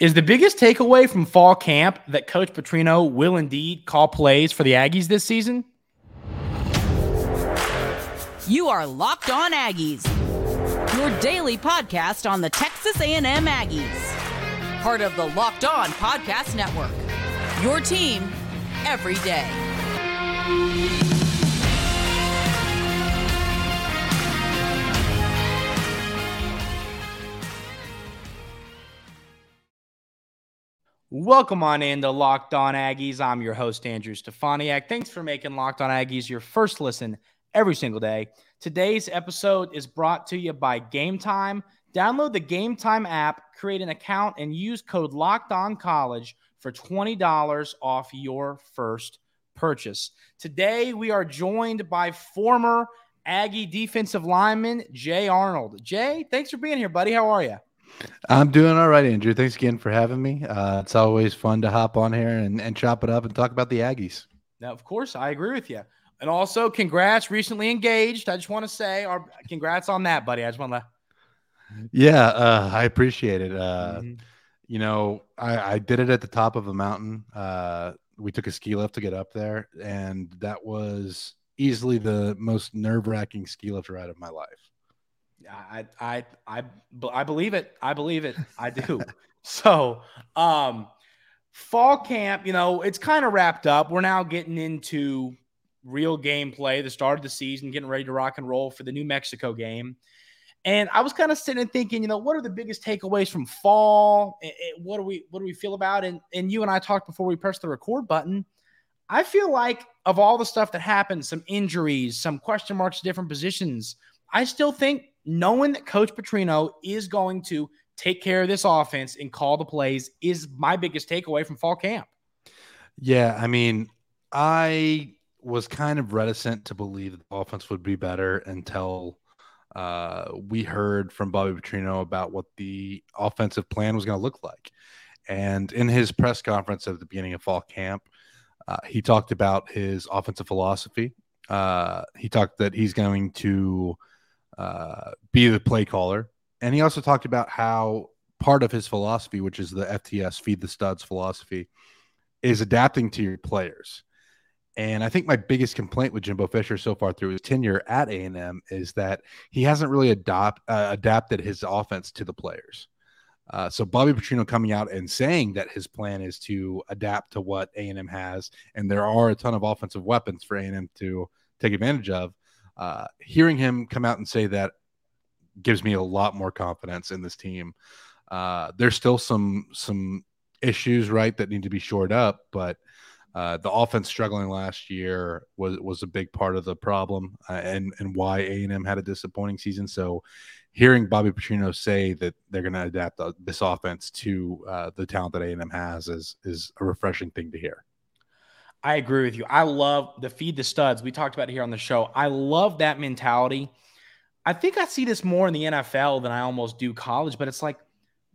Is the biggest takeaway from fall camp that Coach Petrino will indeed call plays for the Aggies this season? You are Locked On Aggies, your daily podcast on the Texas A&M Aggies, part of the Locked On Podcast Network. Your team every day. Welcome on in into Locked On Aggies. I'm your host, Andrew Stefaniak. Thanks for making Locked On Aggies your first listen every single day. Today's episode is brought to you by Game Time. Download the Game Time app, create an account, and use code Locked On College for $20 off your first purchase. Today, we are joined by former Aggie defensive lineman Jay Arnold. Jay, thanks for being here, buddy. How are you? I'm doing all right, Andrew. Thanks again for having me. Uh, it's always fun to hop on here and, and chop it up and talk about the Aggies. Now, of course, I agree with you. And also, congrats, recently engaged. I just want to say, our congrats on that, buddy. I just want to. Yeah, uh, I appreciate it. Uh, mm-hmm. You know, I, I, did it at the top of a mountain. Uh, we took a ski lift to get up there, and that was easily the most nerve wracking ski lift ride of my life. I, I, I, I believe it. I believe it. I do. so, um, fall camp, you know, it's kind of wrapped up. We're now getting into real gameplay, the start of the season, getting ready to rock and roll for the New Mexico game. And I was kind of sitting and thinking, you know, what are the biggest takeaways from fall? What do we what do we feel about? And and you and I talked before we pressed the record button. I feel like of all the stuff that happened, some injuries, some question marks, different positions. I still think knowing that Coach Petrino is going to take care of this offense and call the plays is my biggest takeaway from fall camp. Yeah, I mean, I was kind of reticent to believe the offense would be better until uh, we heard from Bobby Petrino about what the offensive plan was going to look like. And in his press conference at the beginning of fall camp, uh, he talked about his offensive philosophy. Uh, he talked that he's going to uh, be the play caller. And he also talked about how part of his philosophy, which is the FTS feed the studs philosophy, is adapting to your players. And I think my biggest complaint with Jimbo Fisher so far through his tenure at A&M is that he hasn't really adopt, uh, adapted his offense to the players. Uh, so Bobby Petrino coming out and saying that his plan is to adapt to what A&M has, and there are a ton of offensive weapons for A&M to take advantage of uh, hearing him come out and say that gives me a lot more confidence in this team. Uh, there's still some some issues, right, that need to be shored up, but uh, the offense struggling last year was was a big part of the problem, uh, and and why A and M had a disappointing season. So, hearing Bobby Petrino say that they're going to adapt uh, this offense to uh, the talent that A and M has is is a refreshing thing to hear. I agree with you. I love the feed the studs. We talked about it here on the show. I love that mentality. I think I see this more in the NFL than I almost do college, but it's like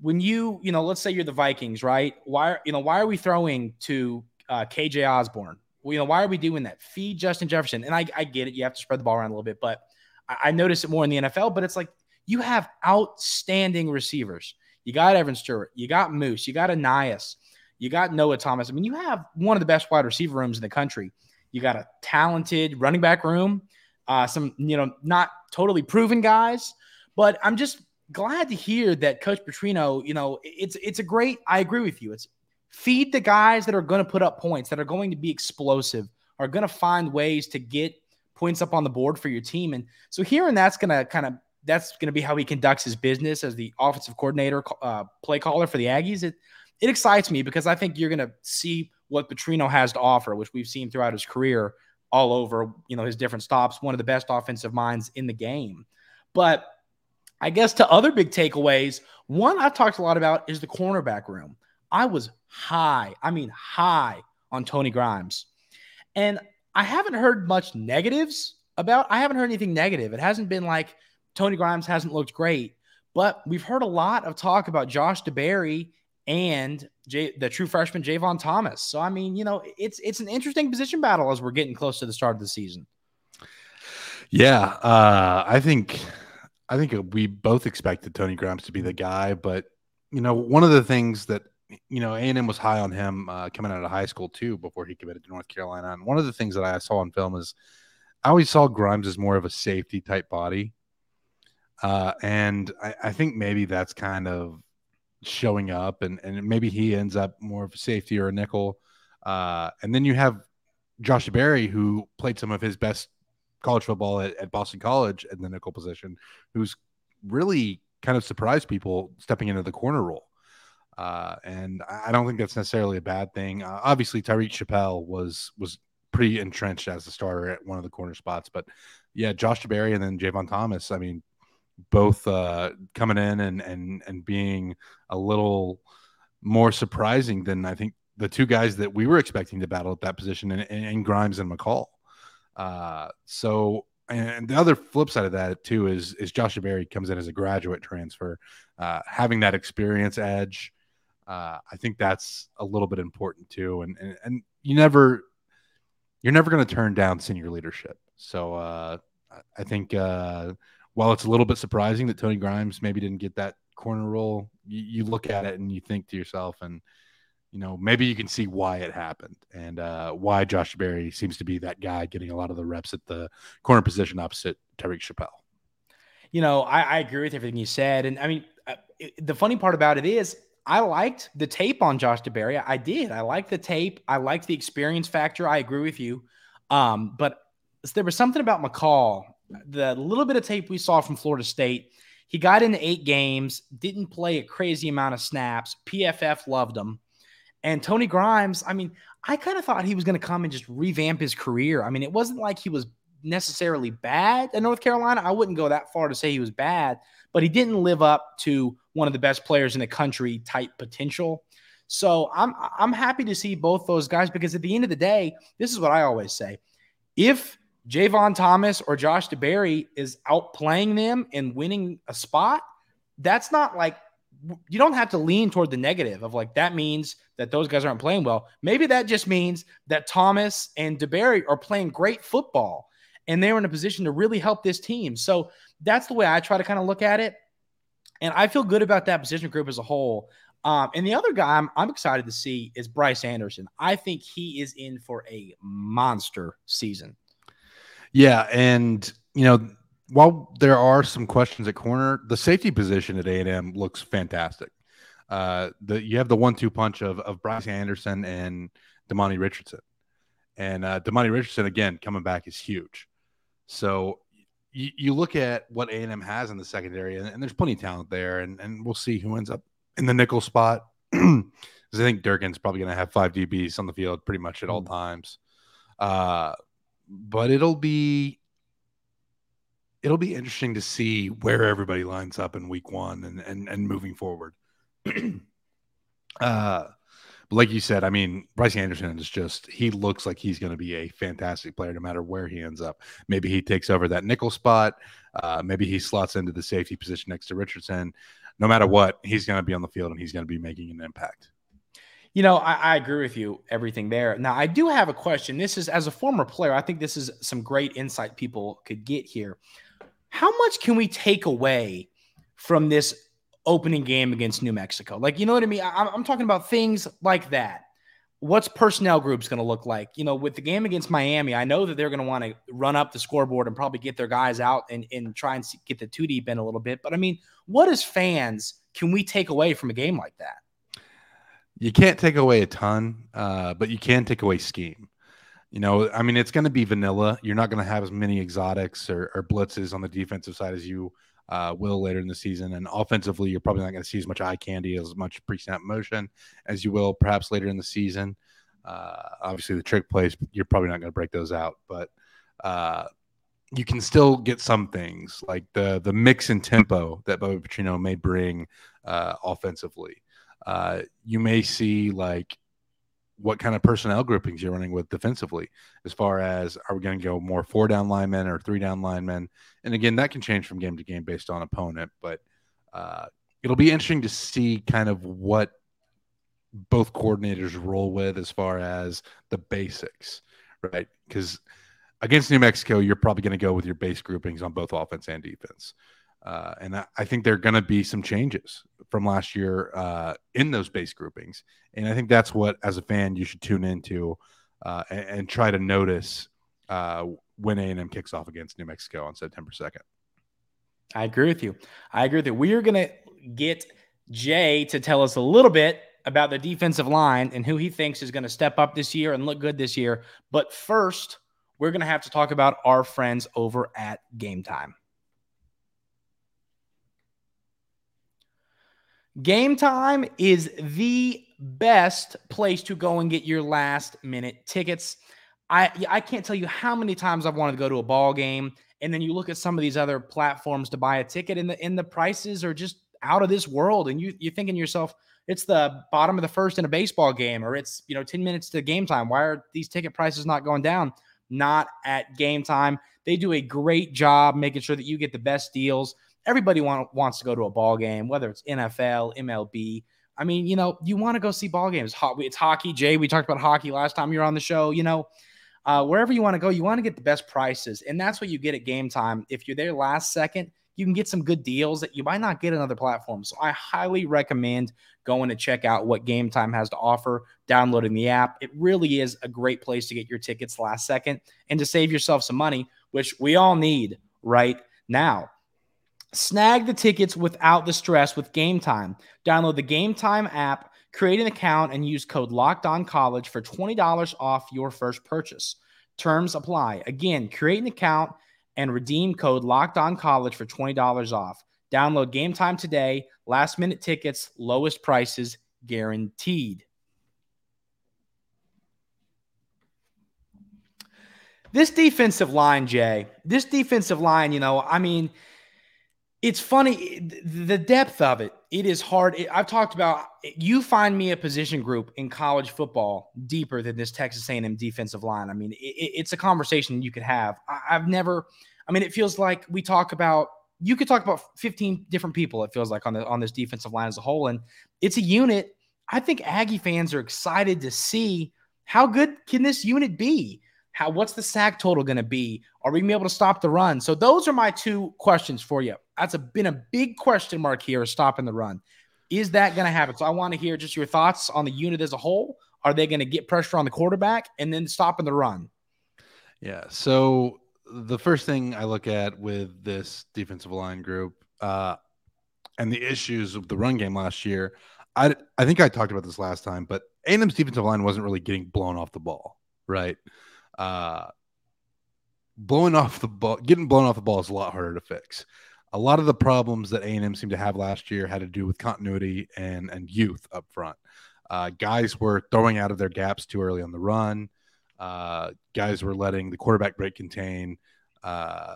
when you, you know, let's say you're the Vikings, right? Why, you know, why are we throwing to uh, KJ Osborn? Well, you know, why are we doing that? Feed Justin Jefferson. And I, I get it. You have to spread the ball around a little bit, but I, I notice it more in the NFL, but it's like you have outstanding receivers. You got Evan Stewart, you got Moose, you got Ainias. You got Noah Thomas. I mean, you have one of the best wide receiver rooms in the country. You got a talented running back room, uh, some, you know, not totally proven guys, but I'm just glad to hear that Coach Petrino, you know, it's it's a great, I agree with you. It's feed the guys that are going to put up points, that are going to be explosive, are going to find ways to get points up on the board for your team. And so hearing that's going to kind of that's going to be how he conducts his business as the offensive coordinator, uh, play caller for the Aggies. It, it excites me because I think you're going to see what Petrino has to offer, which we've seen throughout his career all over, you know, his different stops, one of the best offensive minds in the game. But I guess to other big takeaways, one I've talked a lot about is the cornerback room. I was high, I mean, high on Tony Grimes. And I haven't heard much negatives about, I haven't heard anything negative. It hasn't been like Tony Grimes hasn't looked great, but we've heard a lot of talk about Josh DeBerry and J- the true freshman Jayvon Thomas. So I mean, you know, it's it's an interesting position battle as we're getting close to the start of the season. Yeah, uh, I think I think we both expected Tony Grimes to be the guy, but you know, one of the things that you know, A&M was high on him uh, coming out of high school too before he committed to North Carolina. And one of the things that I saw on film is I always saw Grimes as more of a safety type body. Uh, and I, I, think maybe that's kind of showing up, and, and maybe he ends up more of a safety or a nickel. Uh, and then you have Josh Berry, who played some of his best college football at, at Boston College in the nickel position, who's really kind of surprised people stepping into the corner role. Uh, and I don't think that's necessarily a bad thing. Uh, obviously, Tyreek Chappell was was pretty entrenched as a starter at one of the corner spots, but yeah, Josh Berry and then Jayvon Thomas. I mean, both uh, coming in and and and being a little more surprising than I think the two guys that we were expecting to battle at that position, and, and Grimes and McCall. Uh, so, and the other flip side of that too is is Josh Berry comes in as a graduate transfer, uh, having that experience edge. Uh, I think that's a little bit important too, and and, and you never you're never going to turn down senior leadership. So uh, I think uh, while it's a little bit surprising that Tony Grimes maybe didn't get that corner role, you, you, look at it and you think to yourself, and you know maybe you can see why it happened and uh, why Josh Berry seems to be that guy getting a lot of the reps at the corner position opposite Tyreek Chappell. You know, I, I, agree with everything you said, and I mean, uh, the funny part about it is. I liked the tape on Josh DeBerry. I did. I liked the tape. I liked the experience factor. I agree with you. Um, but there was something about McCall the little bit of tape we saw from Florida State, he got into eight games, didn't play a crazy amount of snaps. PFF loved him. And Tony Grimes, I mean, I kind of thought he was going to come and just revamp his career. I mean, it wasn't like he was necessarily bad at North Carolina. I wouldn't go that far to say he was bad, but he didn't live up to one of the best players in the country type potential. So I'm I'm happy to see both those guys because at the end of the day, this is what I always say. If Jayvon Thomas or Josh DeBerry is outplaying them and winning a spot, that's not like you don't have to lean toward the negative of like that means that those guys aren't playing well. Maybe that just means that Thomas and DeBerry are playing great football and they're in a position to really help this team. So that's the way I try to kind of look at it. And I feel good about that position group as a whole. Um, and the other guy I'm, I'm excited to see is Bryce Anderson. I think he is in for a monster season. Yeah, and you know, while there are some questions at corner, the safety position at A and M looks fantastic. Uh, the you have the one-two punch of of Bryce Anderson and Demani Richardson, and uh, Demani Richardson again coming back is huge. So you, you look at what A and M has in the secondary, and, and, there's plenty of talent there, and and we'll see who ends up in the nickel spot. Because I think Durkin's probably going to have five DBs on the field pretty much at all mm. times. Uh, but it'll be it'll be interesting to see where everybody lines up in week one and and, and moving forward. uh but like you said, I mean, Bryce Anderson is just he looks like he's going to be a fantastic player no matter where he ends up. Maybe he takes over that nickel spot. Uh, maybe he slots into the safety position next to Richardson. No matter what, he's going to be on the field and he's going to be making an impact. You know, I, I, agree with you, everything there. Now, I do have a question. This is, as a former player, I think this is some great insight people could get here. How much can we take away from this opening game against New Mexico? Like, you know what I mean? I, I'm talking about things like that. What's personnel groups going to look like? You know, with the game against Miami, I know that they're going to want to run up the scoreboard and probably get their guys out and, and try and get the two deep in a little bit. But I mean, what as fans can we take away from a game like that? You can't take away a ton, uh, but you can take away scheme. You know, I mean, it's going to be vanilla. You're not going to have as many exotics or, or, blitzes on the defensive side as you uh, will later in the season. And offensively, you're probably not going to see as much eye candy, as much pre snap motion as you will perhaps later in the season. Uh, obviously, the trick plays, you're probably not going to break those out, but uh, you can still get some things like the the mix and tempo that Bobby Petrino may bring uh, offensively uh, you may see like what kind of personnel groupings you're running with defensively, as far as are we going to go more four down linemen or three down linemen? And again, that can change from game to game based on opponent, but uh, it'll be interesting to see kind of what both coordinators roll with as far as the basics, right? Because against New Mexico, you're probably going to go with your base groupings on both offense and defense. Uh, and I, I, think there are going to be some changes from last year uh, in those base groupings. And I think that's what, as a fan, you should tune into uh, and, and, try to notice uh, when A&M kicks off against New Mexico on September 2nd. I agree with you. I agree with you. We are going to get Jay to tell us a little bit about the defensive line and who he thinks is going to step up this year and look good this year. But first, we're going to have to talk about our friends over at Game Time. Game Time is the best place to go and get your last minute tickets. I I can't tell you how many times I've wanted to go to a ball game and then you look at some of these other platforms to buy a ticket and the and the prices are just out of this world and you you're thinking to yourself it's the bottom of the first in a baseball game or it's you know 10 minutes to game time. Why are these ticket prices not going down? Not at game time. They do a great job making sure that you get the best deals everybody want, wants to go to a ball game, whether it's NFL, MLB. I mean, you know, you want to go see ball games. It's hockey. Jay, we talked about hockey last time you were on the show. You know, uh, wherever you want to go, you want to get the best prices. And that's what you get at game time. If you're there last second, you can get some good deals that you might not get on other platforms. So I highly recommend going to check out what Game Time has to offer, downloading the app. It really is a great place to get your tickets last second and to save yourself some money, which we all need right now. Snag the tickets without the stress with Game Time. Download the Game Time app, create an account, and use code Locked On College for twenty dollars off your first purchase. Terms apply. Again, create an account and redeem code Locked On College for twenty dollars off. Download Game Time today. Last minute tickets, lowest prices guaranteed. This defensive line, Jay. This defensive line, you know, I mean it's funny the depth of it it is hard. I've talked about you find me a position group in college football deeper than this texas a&m defensive line. I mean it, it's a conversation you could have. I've never i mean it feels like we talk about you could talk about 15 different people it feels like on the on this defensive line as a whole and it's a unit i think aggie fans are excited to see how good can this unit be how what's the sack total going to be? Are we going to be able to stop the run? So those are my two questions for you. That's a, been a big question mark here, stopping the run. Is that going to happen? So I want to hear just your thoughts on the unit as a whole. Are they going to get pressure on the quarterback and then stopping the run? Yeah. So the first thing I look at with this defensive line group uh, and the issues of the run game last year, I I think I talked about this last time, but A&M's defensive line wasn't really getting blown off the ball, right? Uh, blowing off the ball, getting blown off the ball is a lot harder to fix. A lot of the problems that A&M seemed to have last year had to do with continuity and and youth up front. Uh, guys were throwing out of their gaps too early on the run. Uh, guys were letting the quarterback break contain uh,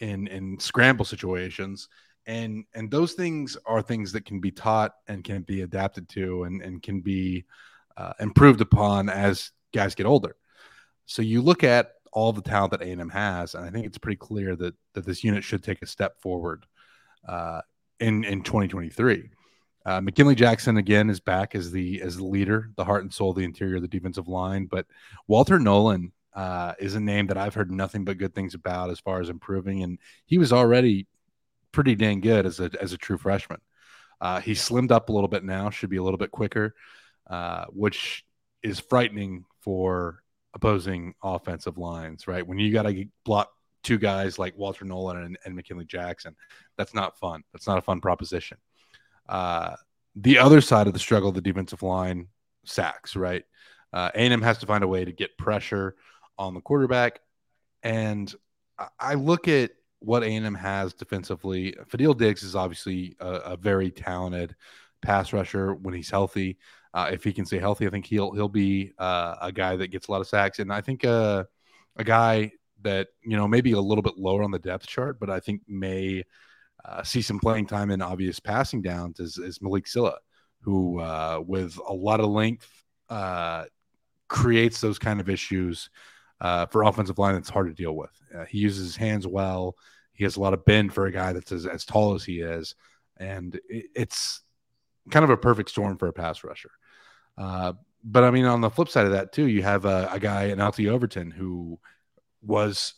in in scramble situations, and and those things are things that can be taught and can be adapted to and and can be uh, improved upon as guys get older. So you look at all the talent that A&M has, and I think it's pretty clear that that this unit should take a step forward uh, in in 2023. Uh, McKinley Jackson again is back as the as the leader, the heart and soul the interior of the defensive line. But Walter Nolan uh, is a name that I've heard nothing but good things about as far as improving, and he was already pretty dang good as a as a true freshman. Uh, he slimmed up a little bit now, should be a little bit quicker, uh, which is frightening for opposing offensive lines, right? When you got to block two guys like Walter Nolan and, and, McKinley Jackson, that's not fun. That's not a fun proposition. Uh, the other side of the struggle the defensive line, sacks, right? Uh, A&M has to find a way to get pressure on the quarterback. And I look at what A&M has defensively. Fadil Diggs is obviously a, a very talented pass rusher when he's healthy. Uh, if he can stay healthy, I think he'll he'll be uh, a guy that gets a lot of sacks, and I think uh, a guy that you know maybe a little bit lower on the depth chart, but I think may uh, see some playing time in obvious passing downs is, is Malick Sylla, who uh, with a lot of length uh, creates those kind of issues for offensive line that's hard to deal with. he uses his hands well. He has a lot of bend for a guy that's as, as tall as he is, and it, it's kind of a perfect storm for a pass rusher. Uh, but I mean, on the flip side of that too, you have a, a guy in LT Overton who was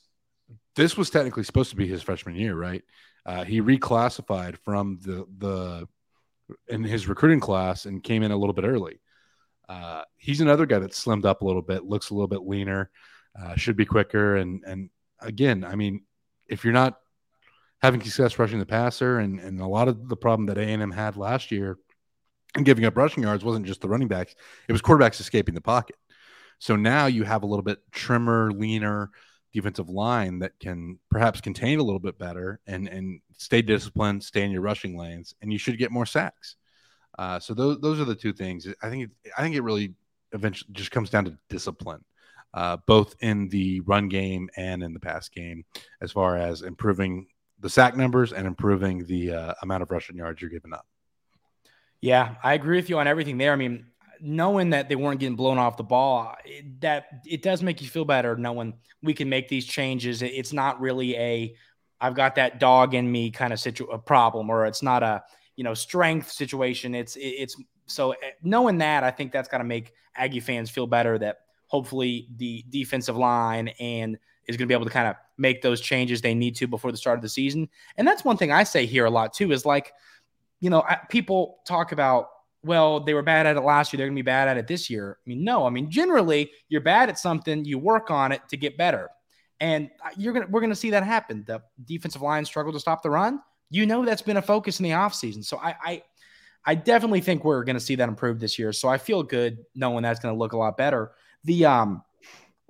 this was technically supposed to be his freshman year, right? Uh, he reclassified from the the in his recruiting class and came in a little bit early. Uh, he's another guy that slimmed up a little bit, looks a little bit leaner, uh, should be quicker. And and again, I mean, if you're not having success rushing the passer, and and a lot of the problem that A and M had last year and giving up rushing yards wasn't just the running backs; it was quarterbacks escaping the pocket. So now you have a little bit trimmer, leaner defensive line that can perhaps contain a little bit better and and stay disciplined, stay in your rushing lanes, and you should get more sacks. Uh, so those those are the two things. I think I think it really eventually just comes down to discipline, uh, both in the run game and in the pass game, as far as improving the sack numbers and improving the uh, amount of rushing yards you're giving up. Yeah, I agree with you on everything there. I mean, knowing that they weren't getting blown off the ball, it, that it does make you feel better knowing we can make these changes. It's not really a I've got that dog in me kind of situ- a problem, or it's not a you know strength situation. It's it's so eh, knowing that I think that's got to make Aggie fans feel better that hopefully the defensive line and is going to be able to kind of make those changes they need to before the start of the season. And that's one thing I say here a lot too is like, you know, people talk about well, they were bad at it last year. They're going to be bad at it this year. I mean, no. I mean, generally, you're bad at something, you work on it to get better. And uh, you're gonna we're gonna see that happen. The defensive line struggle to stop the run. You know that's been a focus in the offseason. So I, I I definitely think we're gonna see that improve this year. So I feel good knowing that's gonna look a lot better. The um,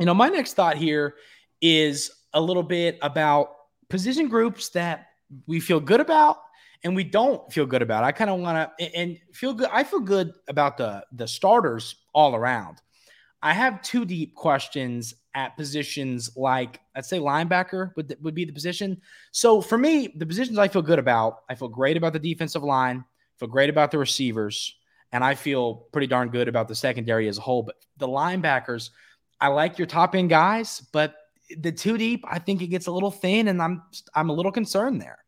you know, my next thought here is a little bit about position groups that we feel good about and we don't feel good about. I kind of want to and feel good. I feel good about the the starters all around. I have two deep questions at positions like I'd say linebacker would would be the position. So for me, the positions I feel good about, I feel great about the defensive line, feel great about the receivers, and I feel pretty darn good about the secondary as a whole. But the linebackers, I like your top end guys, but the two deep, I think it gets a little thin, and I'm I'm a little concerned there.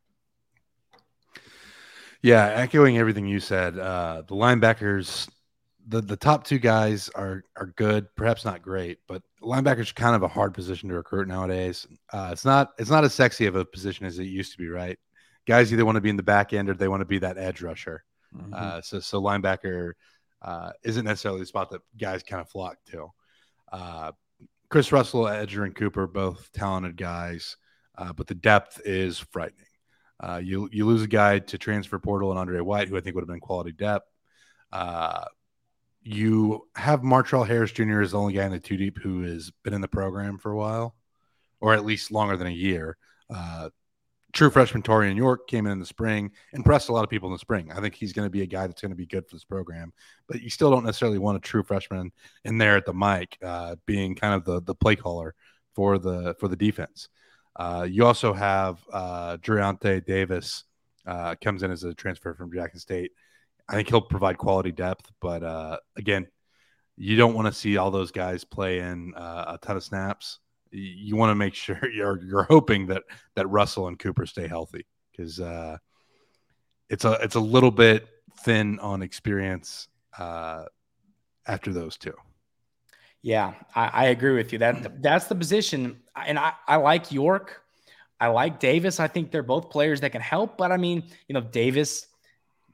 Yeah, echoing everything you said, uh, the linebackers the the top two guys are are good, perhaps not great, but linebackers are kind of a hard position to recruit nowadays. Uh, it's not it's not as sexy of a position as it used to be, right? Guys either want to be in the back end or they want to be that edge rusher. Mm-hmm. Uh, so so linebacker uh, isn't necessarily the spot that guys kind of flock to. Uh, Chris Russell, Edgerrin Cooper, both talented guys, uh, but the depth is frightening. Uh, you you lose a guy to transfer portal and Andre White, who I think would have been quality depth. Uh, you have Martrell Harris Jr. is the only guy in the two deep who has been in the program for a while, or at least longer than a year. Uh, true freshman Taurean York came in in the spring, impressed a lot of people in the spring. I think he's going to be a guy that's going to be good for this program, but you still don't necessarily want a true freshman in there at the mic, uh, being kind of the the play caller for the for the defense. Uh, you also have uh, Davis uh, comes in as a transfer from Jackson State. I think he'll provide quality depth, but uh, again, you don't want to see all those guys play in uh, a ton of snaps. You want to make sure you're you're hoping that that Russell and Cooper stay healthy because uh, it's a it's a little bit thin on experience uh, after those two. Yeah, I, I, agree with you. That that's the position, and I, I like York. I like Davis. I think they're both players that can help. But I mean, you know, Davis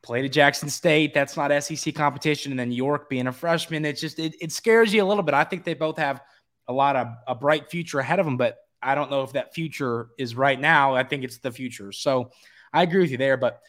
played at Jackson State. That's not SEC competition. And then York being a freshman, it just it, it scares you a little bit. I think they both have a lot of a bright future ahead of them, but I don't know if that future is right now. I think it's the future. So I agree with you there. But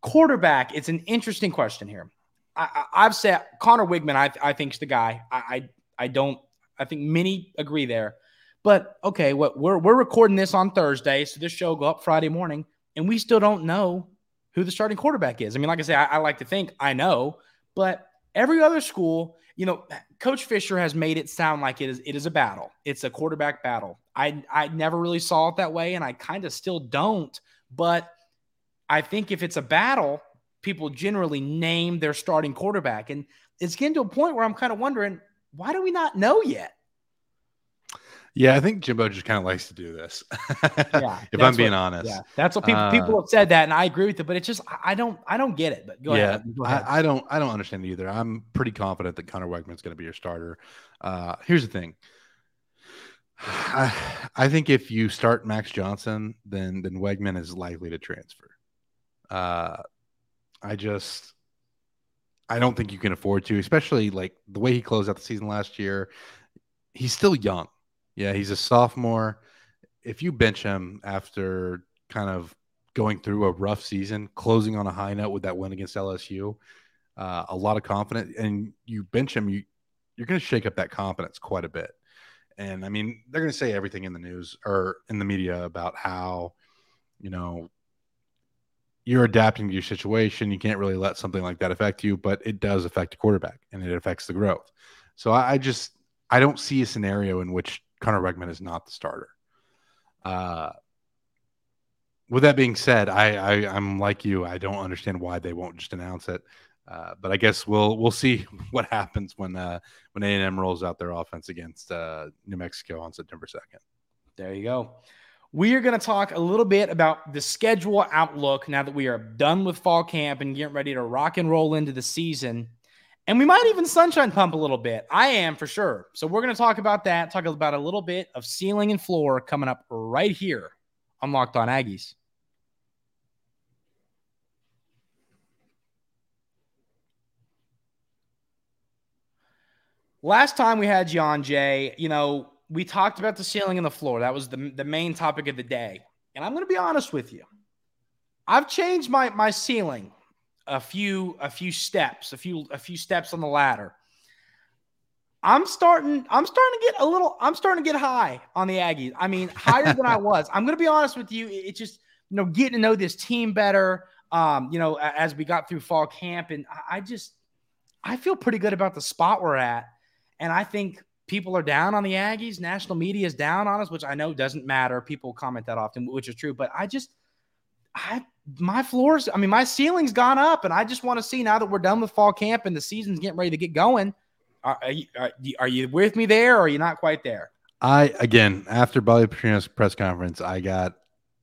quarterback, it's an interesting question here. I, have said Conner Weigman, I, I think is the guy. I, I I don't. I think many agree there. But okay, what we're we're recording this on Thursday, so this show will go up Friday morning, and we still don't know who the starting quarterback is. I mean, like I say, I, I like to think I know, but every other school, you know, Coach Fisher has made it sound like it is it is a battle. It's a quarterback battle. I I never really saw it that way, and I kind of still don't. But I think if it's a battle, people generally name their starting quarterback, and it's getting to a point where I'm kind of wondering why do we not know yet? Yeah, I think Jimbo just kind of likes to do this. yeah, if I'm being what, honest, yeah, that's what people uh, people have said that, and I agree with it. But it's just I don't I don't get it. But go yeah, ahead. Go ahead. I, I, don't I don't understand either. I'm pretty confident that Conner Weigman's going to be your starter. Uh, here's the thing. I, I think if you start Max Johnson, then then Weigman is likely to transfer. Uh, I just I don't think you can afford to, especially like the way he closed out the season last year. He's still young. Yeah, he's a sophomore. If you bench him after kind of going through a rough season, closing on a high note with that win against LSU, uh, a lot of confidence, and you bench him, you you're going to shake up that confidence quite a bit. And I mean, they're going to say everything in the news or in the media about how, you know, you're adapting to your situation. You can't really let something like that affect you, but it does affect the quarterback and it affects the growth. So I, I just I don't see a scenario in which Conner Weigman is not the starter. Uh, with that being said, I, I am like you. I don't understand why they won't just announce it. Uh, but I guess we'll we'll see what happens when uh, when A and M rolls out their offense against uh, New Mexico on September second. There you go. We are going to talk a little bit about the schedule outlook now that we are done with fall camp and getting ready to rock and roll into the season. And we might even sunshine pump a little bit. I am for sure. So we're going to talk about that, talk about a little bit of ceiling and floor coming up right here on Locked On Aggies. Last time we had John Jay, you know, we talked about the ceiling and the floor. That was the, the main topic of the day. And I'm going to be honest with you. I've changed my my ceiling a few a few steps, a few a few steps on the ladder. I'm starting I'm starting to get a little I'm starting to get high on the Aggies. I mean, higher than I was. I'm going to be honest with you. It's just, you know, getting to know this team better um, you know, as we got through fall camp and I just I feel pretty good about the spot we're at. And I think people are down on the Aggies. National media is down on us, which I know doesn't matter. People comment that often, which is true. But I just, I my floors, I mean, my ceiling's gone up, and I just want to see now that we're done with fall camp and the season's getting ready to get going. Are, are, you, are, you with me there, or are you not quite there? I again after Bobby Petrino's press conference, I got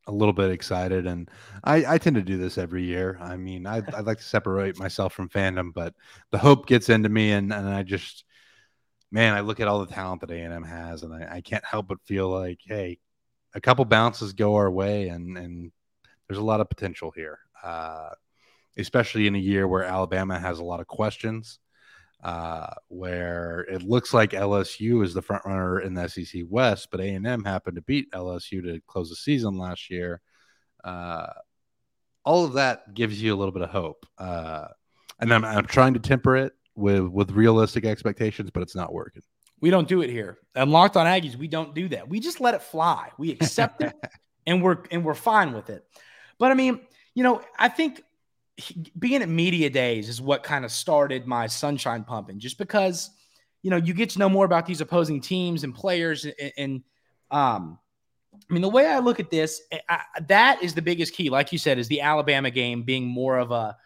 a little bit excited, and I, I tend to do this every year. I mean, I I like to separate myself from fandom, but the hope gets into me, and and I just man, I look at all the talent that A&M has, and I, I can't help but feel like, hey, a couple bounces go our way, and and there's a lot of potential here, uh, especially in a year where Alabama has a lot of questions, uh, where it looks like LSU is the front runner in the SEC West, but A&M happened to beat LSU to close the season last year. Uh, all of that gives you a little bit of hope, uh, and I'm, I'm trying to temper it with with realistic expectations, but it's not working. We don't do it here. And Locked on Aggies, we don't do that. We just let it fly. We accept it, and we're and we're fine with it. But I mean, you know, I think being at media days is what kind of started my sunshine pumping. Just because, you know, you get to know more about these opposing teams and players, and, and um, I mean, the way I look at this, I, that is the biggest key. Like you said, is the Alabama game being more of a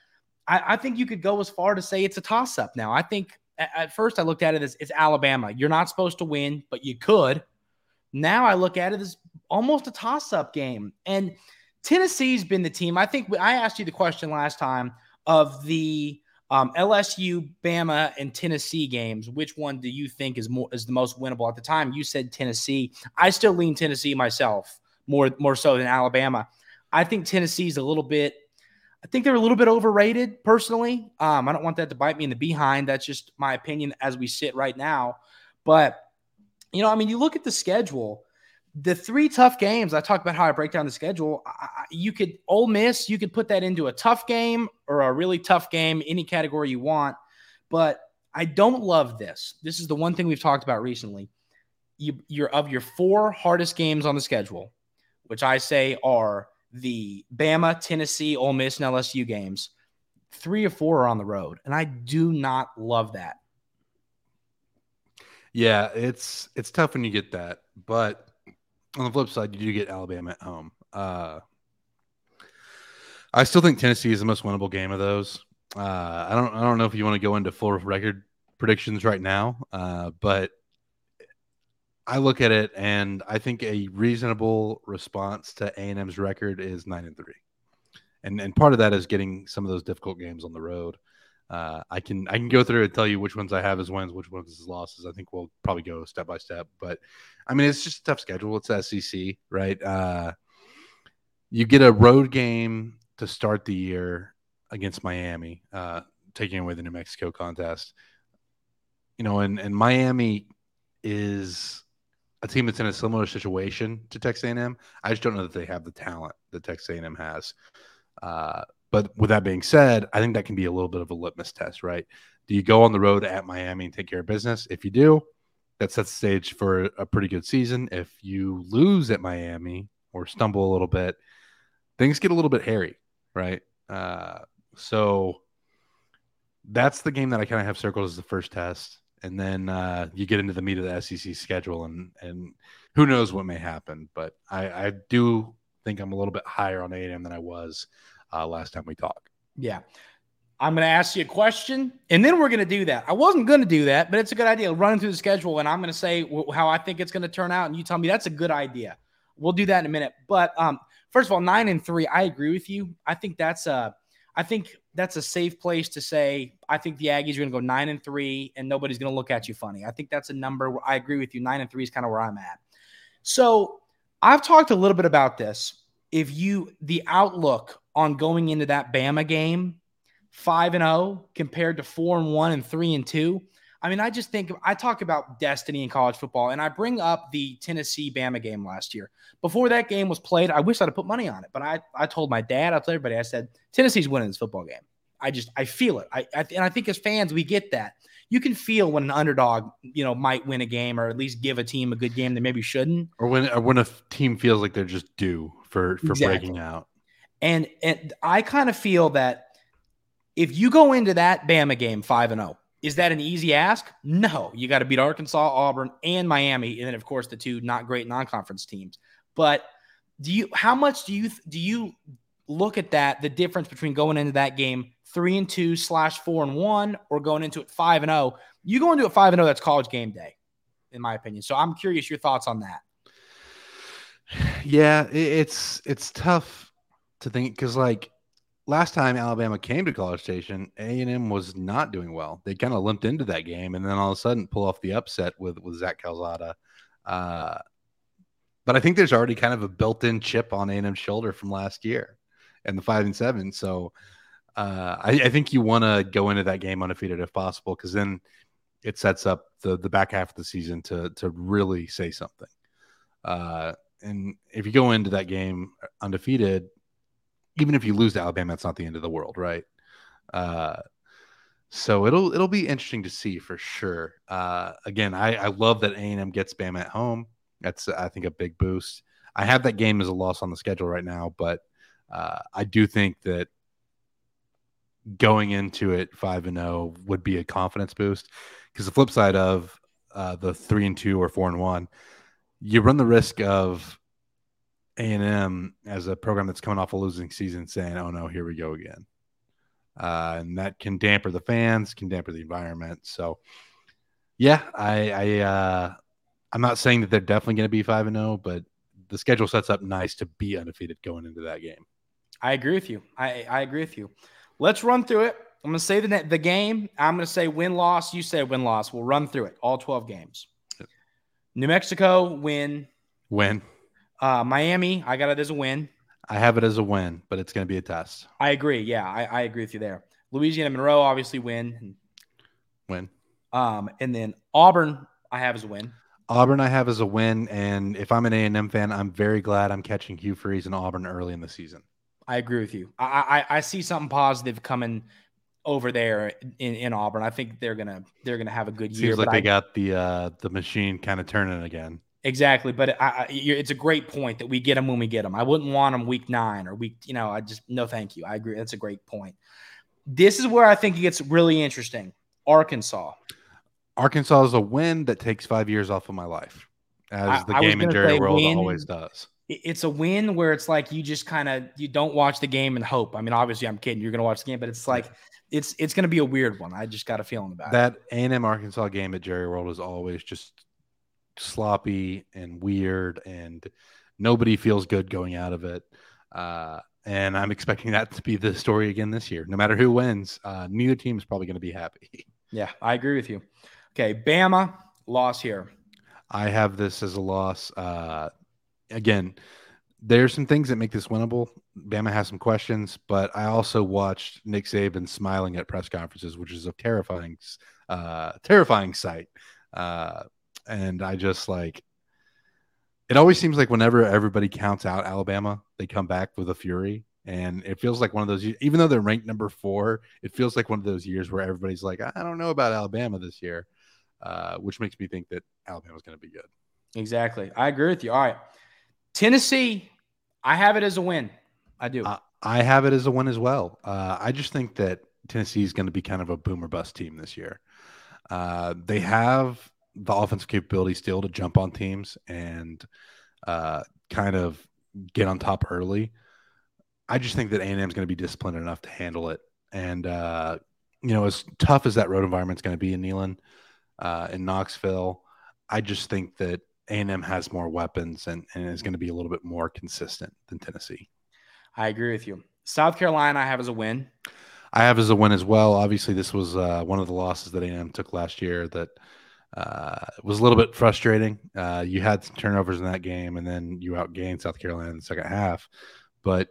I, I think you could go as far to say it's a toss up now. I think at, at first I looked at it as it's Alabama. You're not supposed to win, but you could. Now I look at it as almost a toss up game. And Tennessee's been the team. I think I asked you the question last time of the um, LSU, Bama, and Tennessee games. Which one do you think is more is the most winnable? At the time, you said Tennessee. I still lean Tennessee myself more more so than Alabama. I think Tennessee's a little bit I think they're a little bit overrated personally. Um, I don't want that to bite me in the behind. That's just my opinion as we sit right now. But, you know, I mean, you look at the schedule, the three tough games, I talk about how I break down the schedule. I, you could, Ole Miss, you could put that into a tough game or a really tough game, any category you want. But I don't love this. This is the one thing we've talked about recently. You, you're of your four hardest games on the schedule, which I say are the Bama, Tennessee, Ole Miss, and LSU games, three or four are on the road, and I do not love that. Yeah, it's it's tough when you get that, but on the flip side, you do get Alabama at home. Uh, I still think Tennessee is the most winnable game of those. Uh, I don't I don't know if you want to go into full record predictions right now, uh, but I look at it and I think a reasonable response to A&M's record is 9 and 3. And and part of that is getting some of those difficult games on the road. Uh, I can I can go through and tell you which ones I have as wins, which ones as losses. I think we'll probably go step by step. But I mean, it's just a tough schedule. It's SEC, right? Uh, you get a road game to start the year against Miami, uh, taking away the New Mexico contest. You know, and and Miami is a team that's in a similar situation to Texas A&M. I just don't know that they have the talent that Texas A&M has. Uh, but with that being said, I think that can be a little bit of a litmus test, right? Do you go on the road at Miami and take care of business? If you do, that sets the stage for a pretty good season. If you lose at Miami or stumble a little bit, things get a little bit hairy, right? Uh, so that's the game that I kind of have circled as the first test and then uh, you get into the meat of the SEC schedule, and and who knows what may happen. But I, I do think I'm a little bit higher on A&M than I was uh, last time we talked. Yeah. I'm going to ask you a question, and then we're going to do that. I wasn't going to do that, but it's a good idea. Running through the schedule, and I'm going to say how I think it's going to turn out, and you tell me that's a good idea. We'll do that in a minute. But um, first of all, nine and three, I agree with you. I think that's a, I think that's a safe place to say I think the Aggies are going to go nine and three, and nobody's going to look at you funny. I think that's a number. I agree with you. Nine and three is kind of where I'm at. So I've talked a little bit about this. If you the outlook on going into that Bama game, five and zero oh compared to four and one and three and two. I mean, I just think I talk about destiny in college football, and I bring up the Tennessee Bama game last year. Before that game was played, I wish I'd have put money on it, but I, I told my dad, I told everybody, I said Tennessee's winning this football game. I just I feel it. I, I and I think as fans we get that. You can feel when an underdog, you know, might win a game or at least give a team a good game that maybe shouldn't. Or when or when a team feels like they're just due for for exactly. breaking out. And and I kind of feel that if you go into that Bama game 5 and 0, is that an easy ask? No. You got to beat Arkansas, Auburn, and Miami and then of course the two not great non-conference teams. But do you how much do you do you look at that the difference between going into that game three and two slash four and one, or going into it five and zero. Oh, you go into it five and zero. That's college game day, in my opinion. So I'm curious your thoughts on that. Yeah, it's it's tough to think because like last time Alabama came to College Station, A and M was not doing well. They kind of limped into that game, and then all of a sudden pull off the upset with with Zach Calzada. Uh, but I think there's already kind of a built-in chip on A and M's shoulder from last year, and the five and seven. So uh, I, I, think you want to go into that game undefeated if possible, because then it sets up the the back half of the season to to really say something. Uh, and if you go into that game undefeated, even if you lose to Alabama, it's not the end of the world, right? Uh, so it'll it'll be interesting to see for sure. Uh, again, I, I love that A and M gets Bama at home. That's I think a big boost. I have that game as a loss on the schedule right now, but uh, I do think that going into it five and zero oh would be a confidence boost. Because the flip side of uh, the three and two or four and one, you run the risk of A and M as a program that's coming off a losing season saying, "Oh no, here we go again," uh, and that can damper the fans, can damper the environment. So, yeah, I, I uh, I'm not saying that they're definitely going to be five and zero, oh, but the schedule sets up nice to be undefeated going into that game. I agree with you. I, I agree with you. Let's run through it. I'm going to say the, the game. I'm going to say win loss. You say win loss. We'll run through it, all 12 games. New Mexico win. Win. Uh, Miami, I got it as a win. I have it as a win, but it's going to be a test. I agree. Yeah, I, I agree with you there. Louisiana Monroe, obviously win. Win. Um, and then Auburn, I have as a win. Auburn, I have as a win, and if I'm an A and M fan, I'm very glad I'm catching Hugh Freeze and Auburn early in the season. I agree with you. I, I, I see something positive coming over there in, in Auburn. I think they're gonna they're gonna have a good Seems year. Seems like they I, got the uh, the machine kind of turning again. Exactly, but I, I, it's a great point that we get them when we get them. I wouldn't want them week nine or week. You know, I just no, thank you. I agree. That's a great point. This is where I think it gets really interesting. Arkansas. Arkansas is a win that takes five years off of my life, as the game in Jerry World win, always does it's a win where it's like you just kind of you don't watch the game and hope. I mean, obviously, I'm kidding. You're going to watch the game, but it's like it's it's going to be a weird one. I just got a feeling about that. That A&M Arkansas game at Jerry World is always just sloppy and weird, and nobody feels good going out of it. Uh, and I'm expecting that to be the story again this year. No matter who wins, uh, neither team is probably going to be happy. Yeah, I agree with you. Okay, Bama loss here. I have this as a loss. Uh, again, there's some things that make this winnable. Bama has some questions, but I also watched Nick Saban smiling at press conferences, which is a terrifying, uh, terrifying sight. Uh, and I just like it always seems like whenever everybody counts out Alabama, they come back with a fury. And it feels like one of those, even though they're ranked number four, it feels like one of those years where everybody's like, I don't know about Alabama this year, uh, which makes me think that Alabama's going to be good. Exactly. I agree with you. All right. Tennessee, I have it as a win. I do. Uh, I have it as a win as well. Uh, I just think that Tennessee is going to be kind of a boomer bust team this year. Uh, they have the offensive capability still to jump on teams and uh, kind of get on top early. I just think that A&M is going to be disciplined enough to handle it. And, uh, you know, as tough as that road environment is going to be in Neyland, uh, in Knoxville, I just think that A&M has more weapons and, and is going to be a little bit more consistent than Tennessee. I agree with you. South Carolina, I have as a win. I have as a win as well. Obviously, this was uh, one of the losses that A&M took last year that – uh, it was a little bit frustrating. Uh, you had some turnovers in that game, and then you outgained South Carolina in the second half. But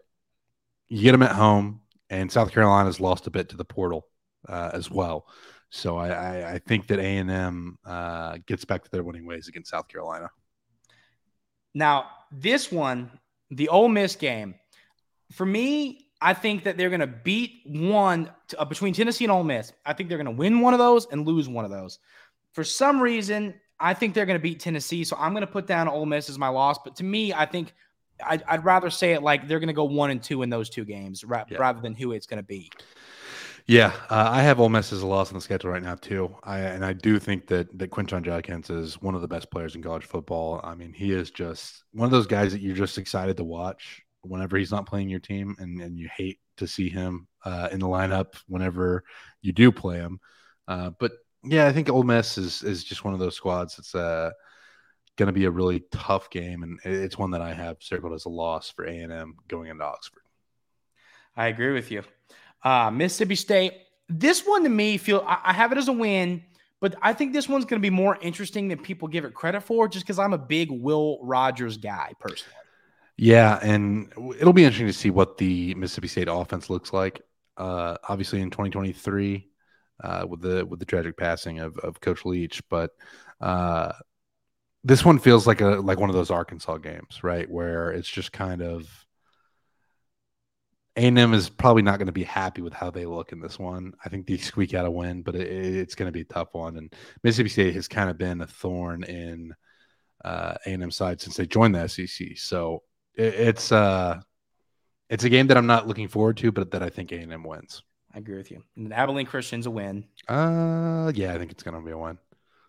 you get them at home, and South Carolina's lost a bit to the portal uh, as well. So I, I, I think that A and M uh, gets back to their winning ways against South Carolina. Now this one, the Ole Miss game, for me, I think that they're going to beat one uh, between Tennessee and Ole Miss. I think they're going to win one of those and lose one of those. For some reason, I think they're going to beat Tennessee, so I'm going to put down Ole Miss as my loss. But to me, I think I'd, I'd rather say it like they're going to go one and two in those two games ra- yeah. rather than who it's going to be. Yeah, uh, I have Ole Miss as a loss on the schedule right now too. I and I do think that that Quinshon Judkins is one of the best players in college football. I mean, he is just one of those guys that you're just excited to watch whenever he's not playing your team, and and you hate to see him uh, in the lineup whenever you do play him. Uh, but yeah, I think Ole Miss is is just one of those squads that's uh, going to be a really tough game, and it's one that I have circled as a loss for A and M going into Oxford. I agree with you. Uh, Mississippi State. This one to me feel I, I have it as a win, but I think this one's going to be more interesting than people give it credit for, just because I'm a big Will Rogers guy personally. Yeah, and it'll be interesting to see what the Mississippi State offense looks like. Uh, obviously, in 2023, uh, with the with the tragic passing of, of Coach Leach. But uh, this one feels like a like one of those Arkansas games, right, where it's just kind of A&M is probably not going to be happy with how they look in this one. I think they squeak out a win, but it, it's going to be a tough one. And Mississippi State has kind of been a thorn in uh, A&M side since they joined the SEC. So it, it's uh, it's a game that I'm not looking forward to, but that I think A&M wins. I agree with you. And Abilene Christian's a win. Uh, yeah, I think it's gonna be a win.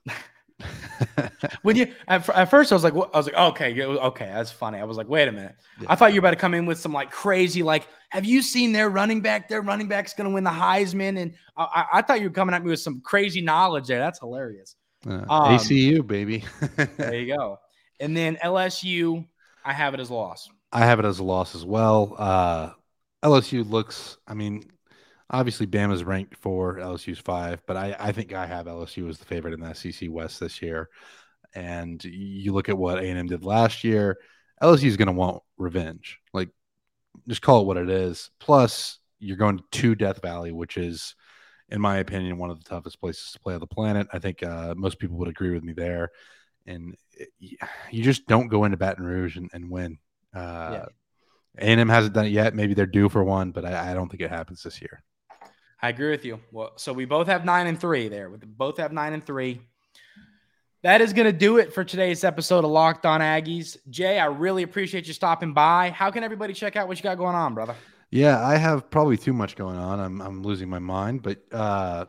when you at, at, first I was like, I was like, okay, okay, that's funny. I was like, wait a minute. Yeah. I thought you were about to come in with some like crazy, like, have you seen their running back? Their running back's gonna win the Heisman, and I, I thought you were coming at me with some crazy knowledge there. That's hilarious. Uh, um, ACU baby. there you go. And then LSU, I have it as a loss. I have it as a loss as well. Uh, LSU looks, I mean, obviously Bama's ranked four LSU's five, but I, I think I have LSU as the favorite in the SEC West this year. And you look at what A&M did last year, LSU is going to want revenge. Like, just call it what it is. Plus, you're going to Death Valley, which is, in my opinion, one of the toughest places to play on the planet. I think uh, most people would agree with me there. And it, you just don't go into Baton Rouge and, and win. Uh, yeah. A&M hasn't done it yet. Maybe they're due for one, but I, I don't think it happens this year. I agree with you. Well, so we both have nine and three there. We both have nine and three. That is going to do it for today's episode of Locked On Aggies. Jay, I really appreciate you stopping by. How can everybody check out what you got going on, brother? Yeah, I have probably too much going on. I'm I'm losing my mind, but uh,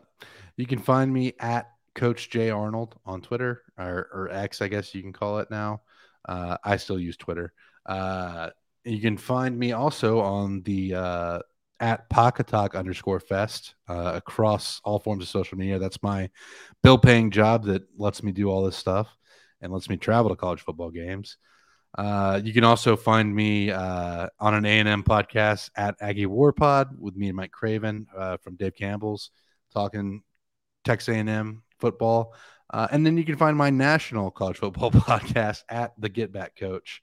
you can find me at Coach Jay Arnold on Twitter or, or X, I guess you can call it now. Uh, I still use Twitter. Uh, you can find me also on the at Pocketalk underscore fest uh, across all forms of social media. That's my bill paying job that lets me do all this stuff and lets me travel to college football games. Uh, you can also find me uh, on an A&M podcast at Aggie War Pod with me and Mike Craven uh, from Dave Campbell's talking Texas A&M football. Uh, and then you can find my national college football podcast at the Get Back Coach,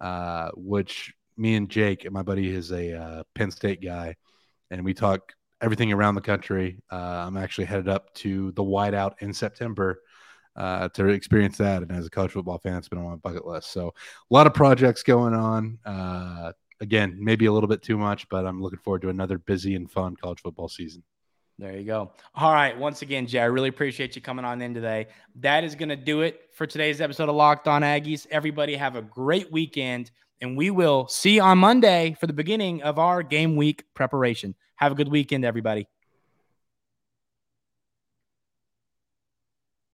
uh, which me and Jake, and my buddy, is a uh, Penn State guy, and we talk everything around the country. I'm actually headed up to the Whiteout in September uh, to experience that. And as a college football fan, it's been on my bucket list. So a lot of projects going on. Uh, again, maybe a little bit too much, but I'm looking forward to another busy and fun college football season. There you go. All right. Once again, Jay, I really appreciate you coming on in today. That is going to do it for today's episode of Locked On Aggies. Everybody have a great weekend, and we will see you on Monday for the beginning of our game week preparation. Have a good weekend, everybody.